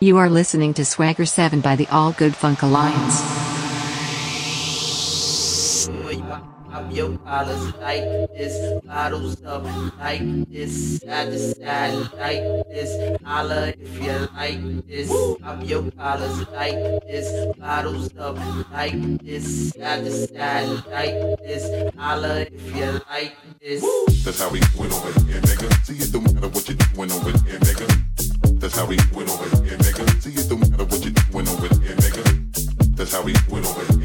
You are listening to Swagger 7 by the All Good Funk Alliance. Like this, bottles up like this, side to side like this, holla if you like this. Your like this, bottles up like this, side to side like this, holla if you like this. That's how we went over here, nigga. See it don't matter what you're doing over here, nigga. That's how we went over it, nigga. See, it don't matter what you do, doing over it, nigga. That's how we went over it.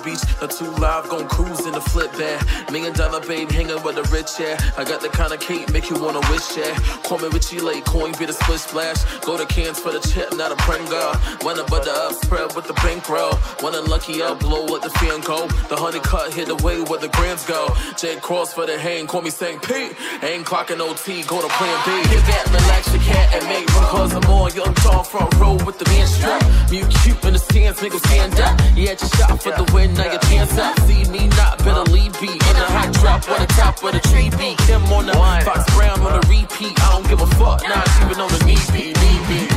Beach the two live, gon' cruise in the flip bag. Million dollar babe hanging with the rich yeah. I got the kind of cake make you wanna wish yeah. Call me Richie Lake, coin be the split splash. Go to cans for the chip, not a Pringle. When I butter up, spread with the bankroll. When I'm lucky, I blow with the fan go. The honey cut hit away where the grams go. Jay Cross for the hang, call me St. Pete. Ain't clocking OT, go to plan B. Hit that relax cat and make room cause I'm all young tall front row with the man strap. Mute cute in the stands, make stand up. Yeah, just shot for the win, now your chance up. See me not, better leave be in a hot drop on the top of the tree beat. Him on the Fox Brown on the repeat. I don't give a fuck, not even on the knee beat, knee beat.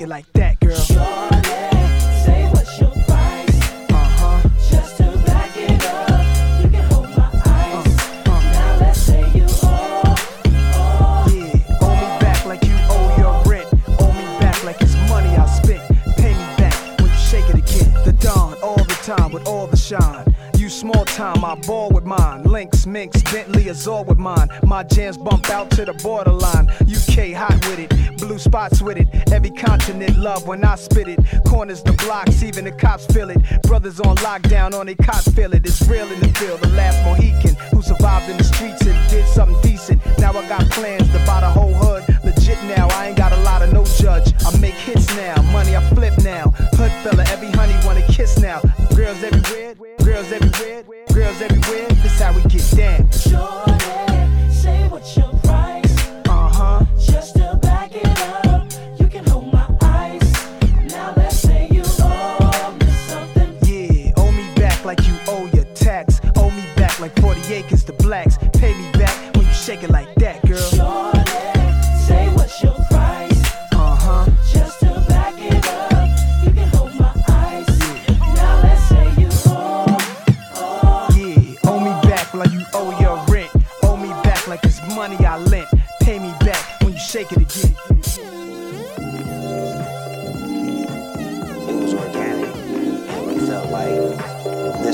It like that, girl. Say what's your price? Uh-huh. Just to back it up, you can hold my eyes. Now let's say you owe. Yeah, owe me back like you owe your rent. Owe me back like it's money I spent. Pay me back when you shake it again. The dawn, all the time with all the shine. You small time, I ball with mine. Lynx, Minx, Bentley, Azor with mine. My jams bump out to the borderline. UK hot with it, blue spots with it. Every continent love when I spit it. Corners the blocks, even the cops feel it. Brothers on lockdown, on they cops feel it. It's real in the field. The last Mohican who survived in the streets and did something decent. Now I got plans to buy the whole hood. Legit now, I ain't got a lot of no judge. I make hits now, money I flip now. Hood fella, every honey wanna kiss now. Girls everywhere, girls everywhere, girls everywhere. How we get down.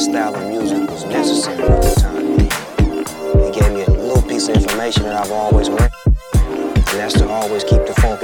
Style of music was necessary at the time. It gave me a little piece of information that I've always wanted, and that's to always keep the funk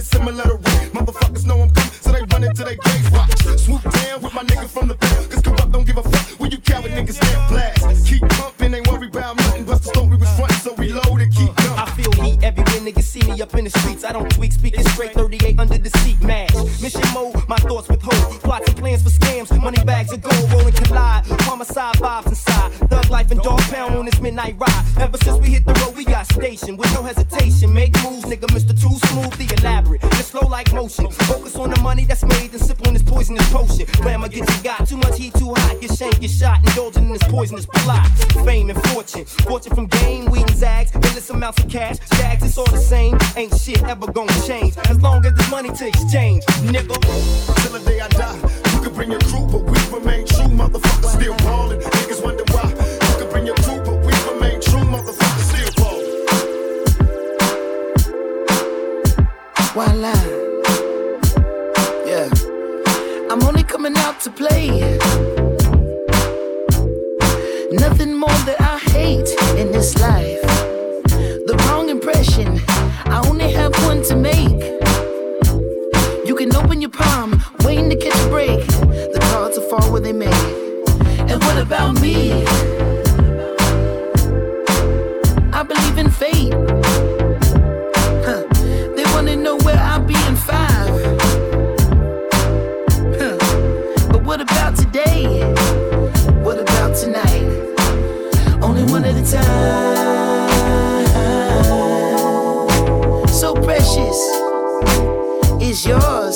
similar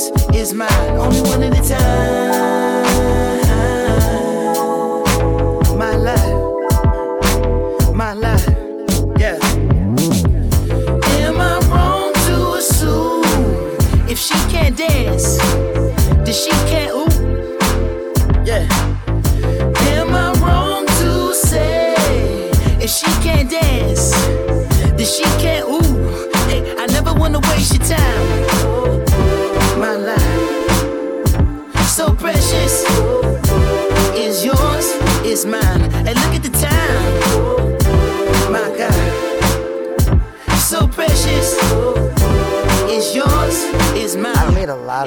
yours is mine. Only one at a time. My life, my life, yeah. Am I wrong to assume if she can't dance, then she can't ooh? Yeah. Am I wrong to say if she can't dance, then she can't ooh? Hey, I never wanna waste your time.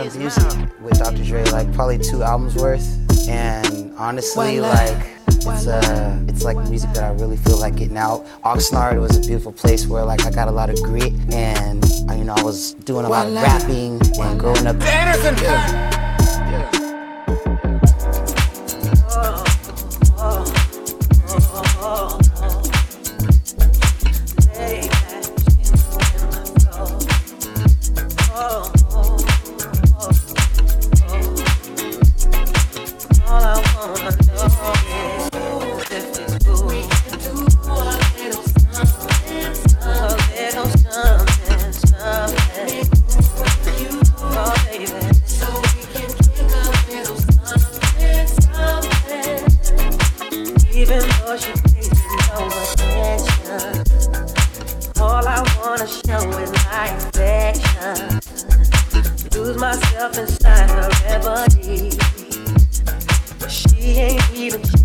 of music with Dr. Dre, like probably two albums worth. And honestly, like it's uh, it's like music that I really feel like getting out. Oxnard was a beautiful place where like I got a lot of grit, and uh, you know I was doing a lot of rapping and growing up. Anderson. Even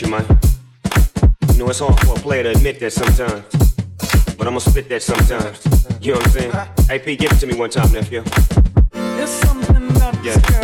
you, man. You know, it's hard for a player to admit that sometimes. But I'ma spit that sometimes. You know what I'm saying? AP, give it to me one time, nephew. Something yeah.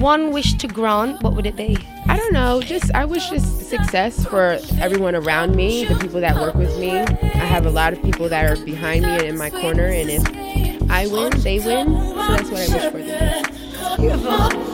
One wish to grant, what would it be? I don't know. Just I wish just success for everyone around me, the people that work with me. I have a lot of people that are behind me and in my corner, and if I win, they win. So that's what I wish for them. Bad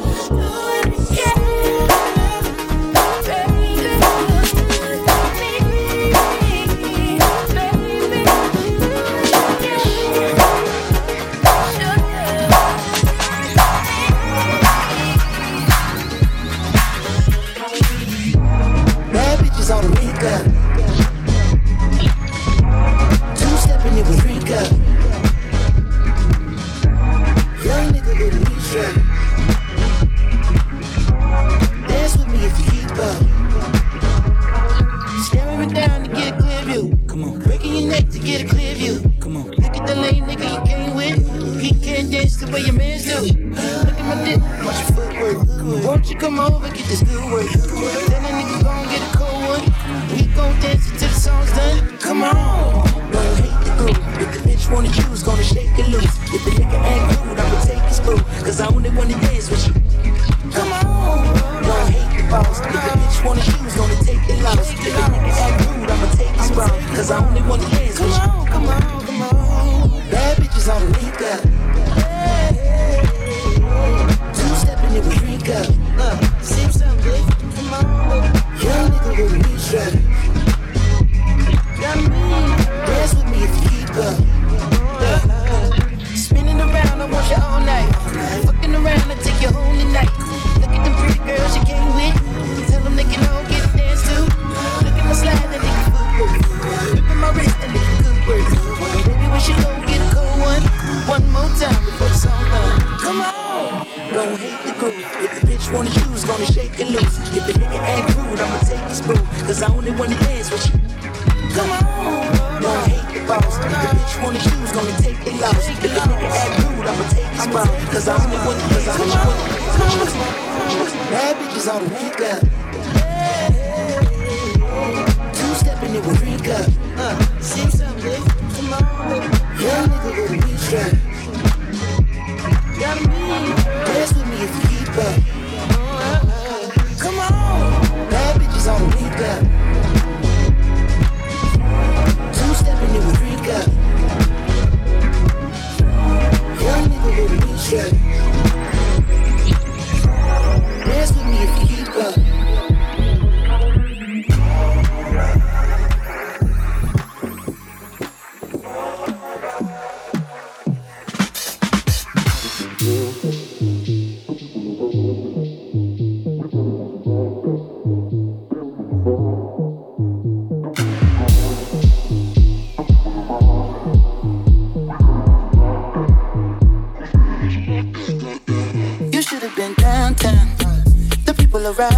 it loose. If the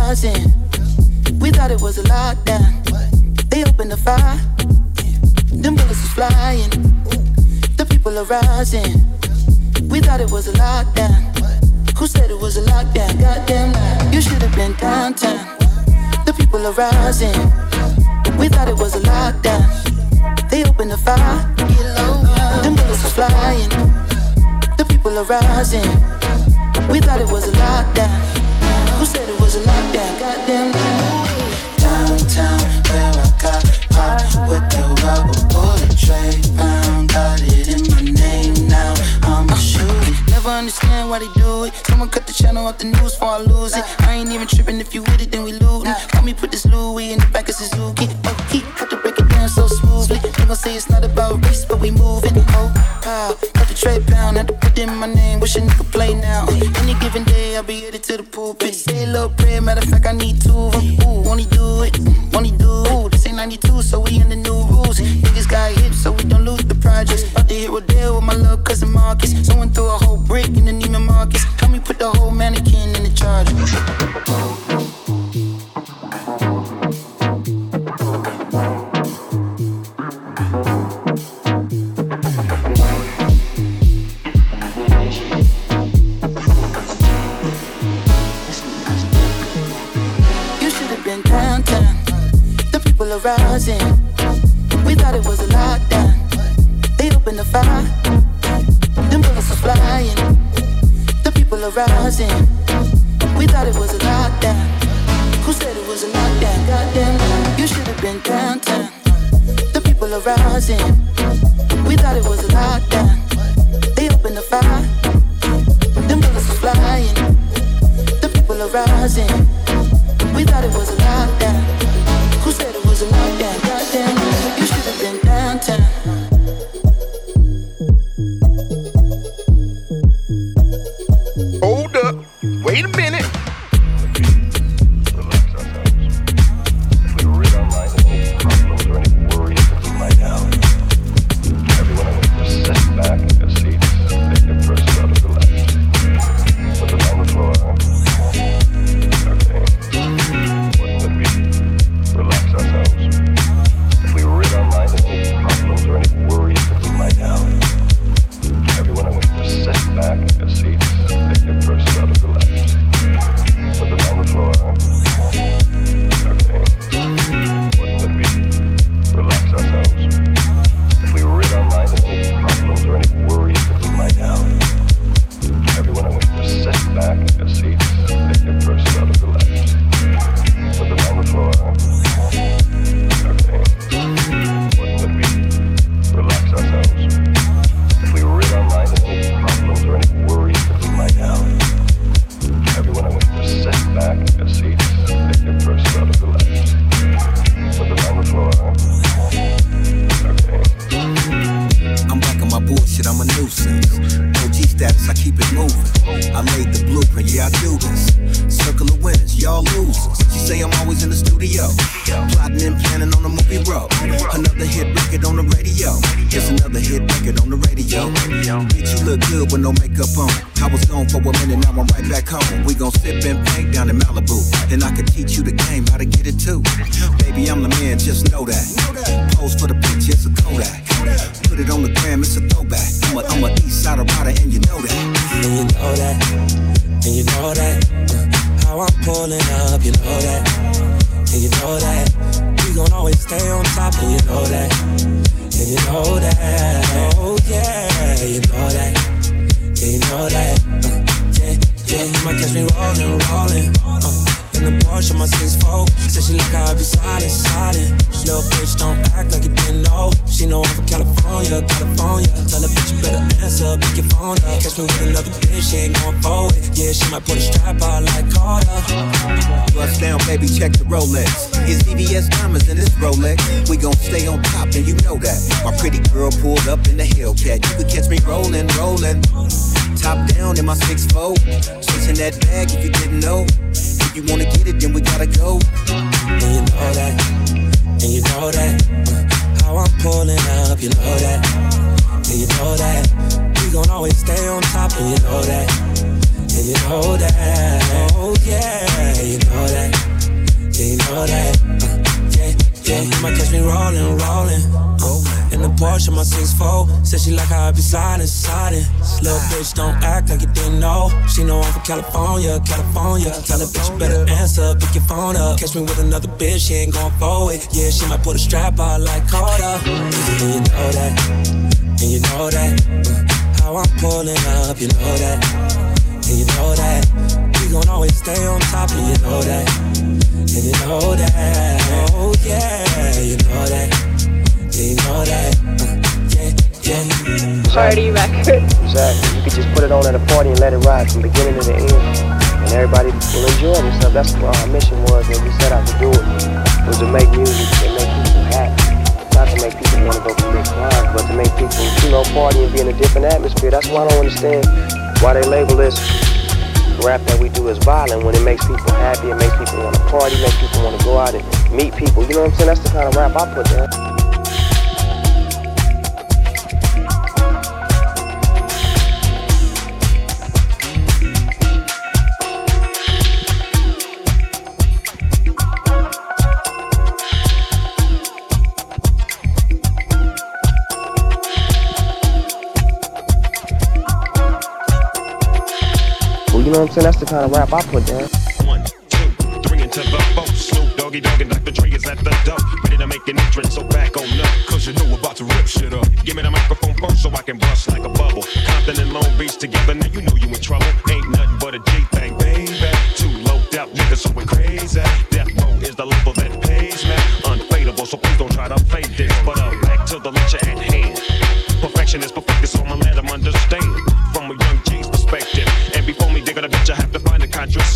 rising. We thought it was a lockdown. They opened the fire. Them bullets was flying. The people are rising. We thought it was a lockdown. Who said it was a lockdown? Goddamn lie. You should have been downtown. The people are rising. We thought it was a lockdown. They opened the fire. Them bullets was flying. The people are rising. We thought it was a lockdown. Who said it was a lockdown? Goddamn. Downtown, where I got popped with the rubber bullet tray. Found, got it in my name now. I'm a shooter. Never understand why they do it. Someone cut the channel off the news before I lose it. I ain't even tripping if you with it, then we lootin'. Let me put this Louis in the back of Suzuki. He got to break it down so smoothly. They gon' say it's not about race, but we moving. Oh, pow. Tray pound, had to put in my name. Wish a nigga play now. Any given day, I'll be headed to the pulpit. Say a little prayer, matter of fact, I need two of them. Ooh, he do it? He do it? This ain't 92, so we in the new rules. Niggas got hips, so we don't lose the projects. About to hit Rodeo with my little cousin Marcus. Someone threw a whole brick in the Neiman Marcus. Help me put the whole mannequin in the charger. Are rising. We thought it was a lockdown. They opened the fire. Them bullets are flying. The people are are rising. We thought it was a lockdown. Who said it was a lockdown? Goddamn, you should have been downtown. The people are rising. We thought it was a lockdown. They opened the fire. Them bullets were flying. The people are rising. We thought it was a lockdown. A lockdown? Goddamn, I'm a nuisance. OG status, I keep it moving. I made the blueprint, yeah, I do this. Circle of winners, y'all losers. She say I'm always in the studio. Plotting and planning on a movie road. Another hit record on the radio. Just another hit record on the radio. Bitch, you look good with no makeup on. I was gone for a minute, now I'm right back home. We gon' sip and paint down in Malibu. Then I can teach you the game, how to get it too. Baby, I'm the man, just know that. Pose for the picture, it's a Kodak. Put it on the gram, it's a throwback. I'm a, I'm a east side rider, and you know that. And you know that, and you know that. uh, how I'm pulling up, you know that, and you know that. We gon' always stay on top, and you know that, and you know that. Oh yeah, you know that, yeah, you know that. uh, yeah, yeah, you might catch me rolling, rolling. Uh, in the Porsche, my six 6'4 Said she like I be sliding, sliding Little bitch, don't act like you didn't know She know I'm from California, California Tell her bitch you better answer, pick your phone up Catch me with another bitch, she ain't going forward Yeah, she might put a strap on like Carter Bust down, baby, check the Rolex. It's VVS diamonds in this Rolex. We gon' stay on top, and you know that. My pretty girl pulled up in the Hellcat. You could catch me rolling, rolling. Top down in my six 6'4. Chasing that bag if you didn't know. You wanna get it, then we gotta go. And you know that, and you know that uh, How I'm pulling up, you know that. And you know that We gon' always stay on top, and you know that. And you know that Oh yeah, you know that. Yeah, you know that uh, Yeah, yeah You might catch me rolling, rolling. Uh, in the Porsche, my 6'4 Said she like how I be sliding, sliding. Little bitch, don't act like you didn't know. She know I'm from California, California. Tell her bitch you better answer, pick your phone up. Catch me with another bitch, she ain't gon' forward Yeah, she might put a strap out like Carter. And you know that, and you know that. How I'm pulling up, you know that. And you know that. We gon' always stay on top, and you know that. And you know that, oh yeah, you know that Party record. Exactly. You could just put it on at a party and let it ride from beginning to the end. And everybody will enjoy themselves. That's what our mission was when we set out to do it. Was to make music and make people happy. Not to make people want to go commit crimes, but to make people, you know, party and be in a different atmosphere. That's why I don't understand why they label this rap that we do as violent when it makes people happy, it makes people want to party, makes people want to go out and meet people. You know what I'm saying? That's the kind of rap I put down. Know what I'm saying? That's the kind of rap I put down. Three into the boat, Snoop Doggy Dogg and Dr. Dre is at the. Ready to make an entrance, so back on up. Cause you know we're about to rip shit up. Give me the microphone first so I can bust like a bubble. Compton and Long Beach together, now you know you in trouble. Ain't nothing but a G thing, baby. Two low niggas, so we crazy.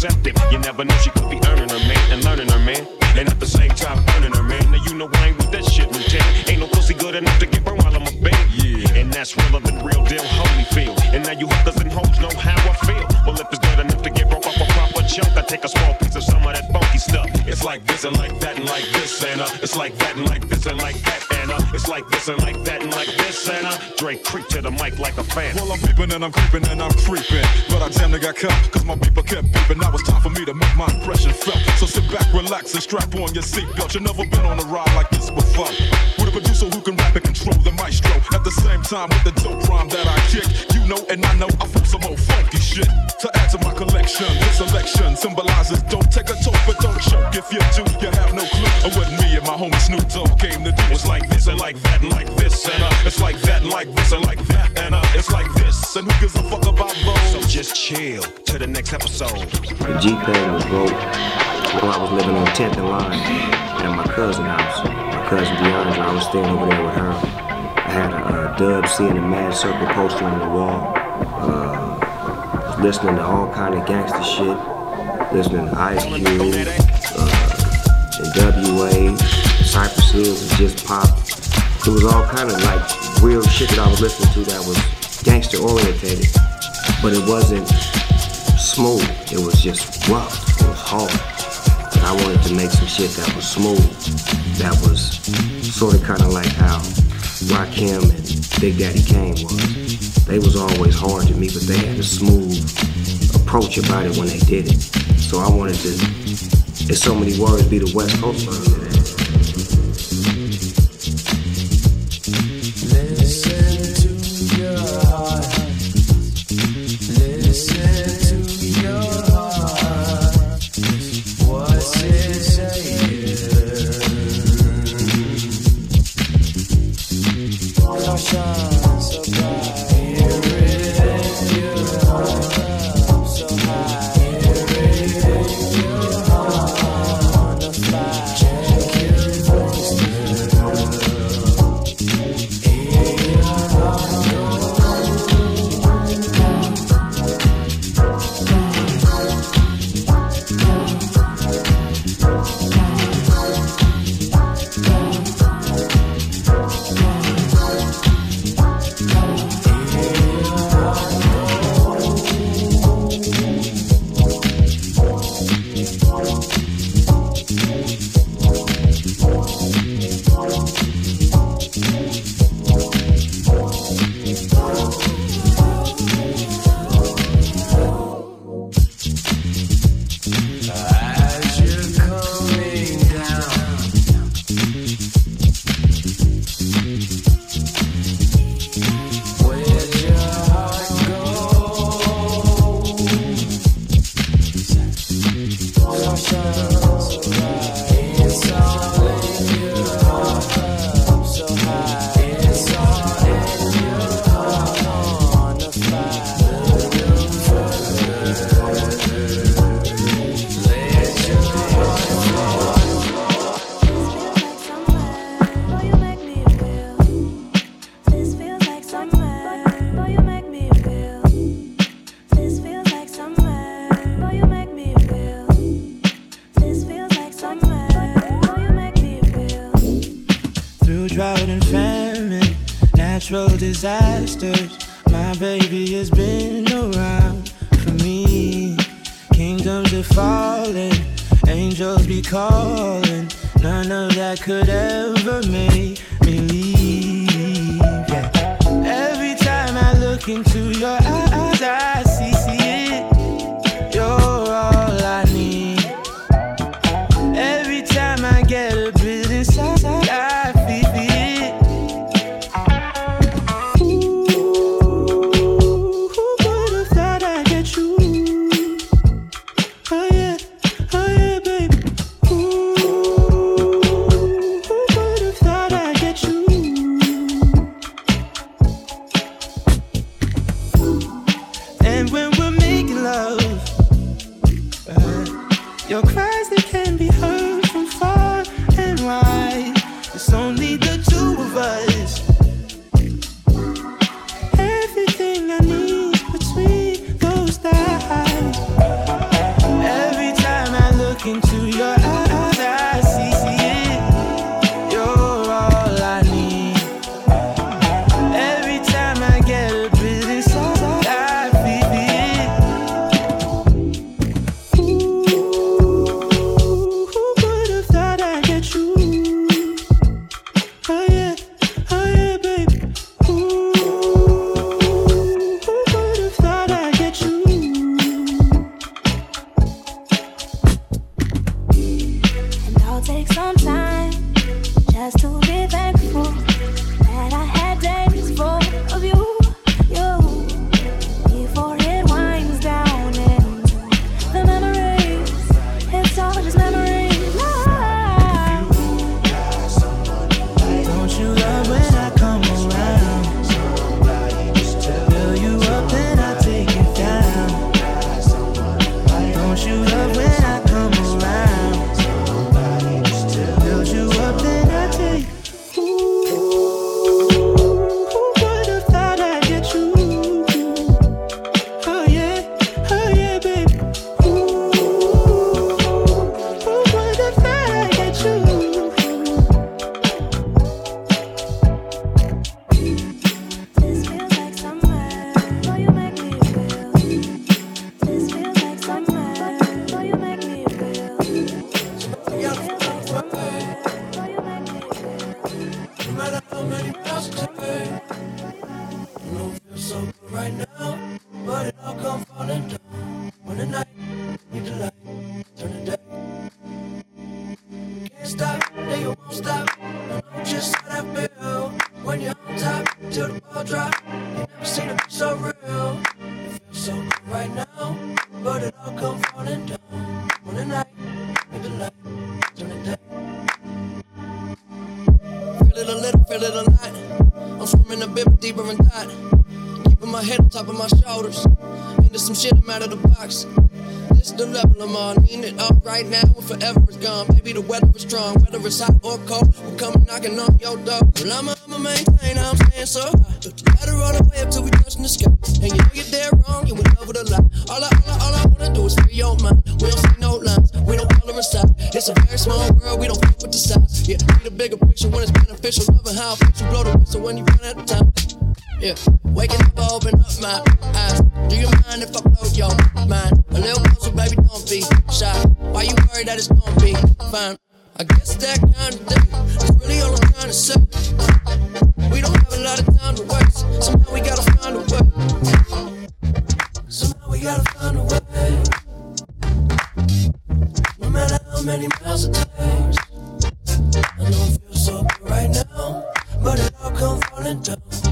You never know she could be earning her man and learning her man. And at the same time, earning her man. Now you know I ain't with that shit, Lieutenant. Ain't no pussy good enough to get burned while I'm a bed. Yeah. And that's realer than real deal Holyfield. And now you hookers and hoes know how I feel. Well, if it's good enough to get broke off a proper chunk, I take a small piece of some of that funky stuff. It's like this and like that and like this and uh, it's like that and like this and like that and it's like this and like that and like this and uh, Dre creep to the mic like a fan. Well, I'm peeping and I'm creeping and I'm creeping. But I damn near got caught, cause my people kept beeping. Now it's time for me to make my impression felt. So sit back, relax, and strap on your seatbelt. You've never been on a ride like this before. With a producer who can rap and control the maestro. At the same time, with the dope rhyme that I kick. You know, and I know I flip some old funky shit. To add to my collection, this selection symbolizes don't take a toke, but don't choke. If you do, you have no clue of what me and my homie Snoop Dogg came to do. It's like this and like that and like this and uh, it's like that and like this and like that and uh, it's like this. And who gives a fuck about those? So just chill to the next episode. The G thing was broke when I was living on 10th and Line at my cousin's house. My cousin DeAndre, I was staying over there with her. I had a, uh Dub and the Maad Circle poster on the wall. Uh, listening to all kind of gangster shit. Listening to Ice Cube, uh, NWA, Cypress Hills, and Just Pop. It was all kind of like real shit that I was listening to that was gangster orientated. But it wasn't smooth. It was just rough. It was hard. And I wanted to make some shit that was smooth. That was sort of kind of like how Rakim and Big Daddy Kane was. They was always hard to me, but they had a smooth approach about it when they did it. So I wanted to, in so many words, be the West Coast disasters, my baby has been shoulders. Into some shit, I'm out of the box. This the level I'm on. Need it up right now and forever is gone. Baby, the weather is strong. Whether it's hot or cold, we're coming knocking on your door. Well, I'ma, I'ma maintain, I'm staying so high. The ladder all the way up till we touching the sky. And you know you're dead wrong, you in love with a lie. All I, all I, all I wanna do is free your mind. We don't see no lines, we don't color inside. It's a very small world, we don't fuck with the size. Yeah, see the bigger picture when it's beneficial. Loving how makes you blow the whistle when you run out of time. Yeah, waking up, open up my eyes. Do you mind if I blow your mind? A little closer, baby, don't be shy. Why you worried that it's gonna be fine? I guess that kind of thing is really all I'm trying to say. We don't have a lot of time to waste. Somehow we gotta find a way. Somehow we gotta find a way. No matter how many miles it takes. I know it feels so good right now, but it all come falling down.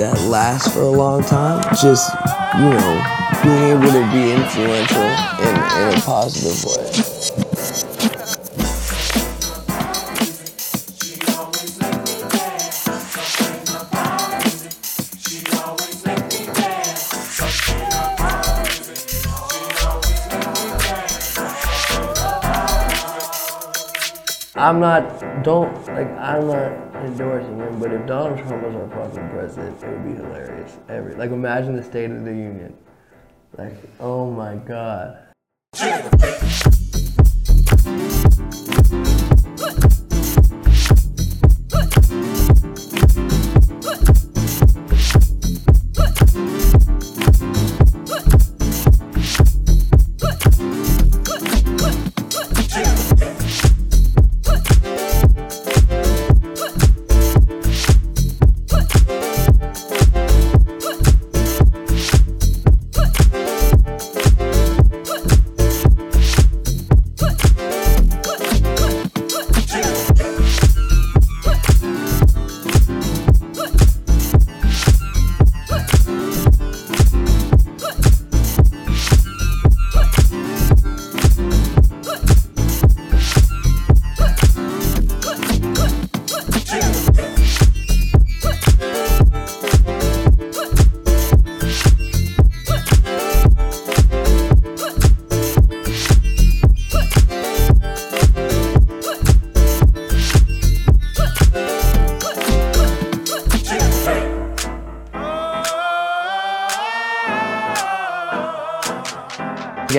that lasts for a long time. Just you know, being able to be influential in, in a positive way. I'm not, don't, like, I'm not endorsing him, but if Donald Trump was our fucking president, it would be hilarious. Every, like, imagine the State of the Union. Like, oh my god.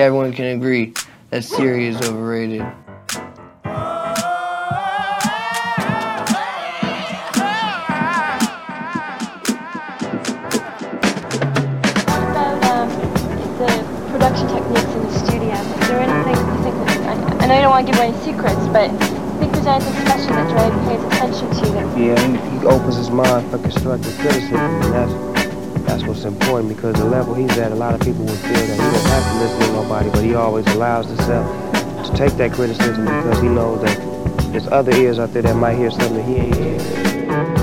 everyone can agree. because the level he's at, a lot of people would feel that he doesn't have to listen to nobody, but he always allows himself to take that criticism because he knows that there's other ears out there that might hear something he ain't hearing.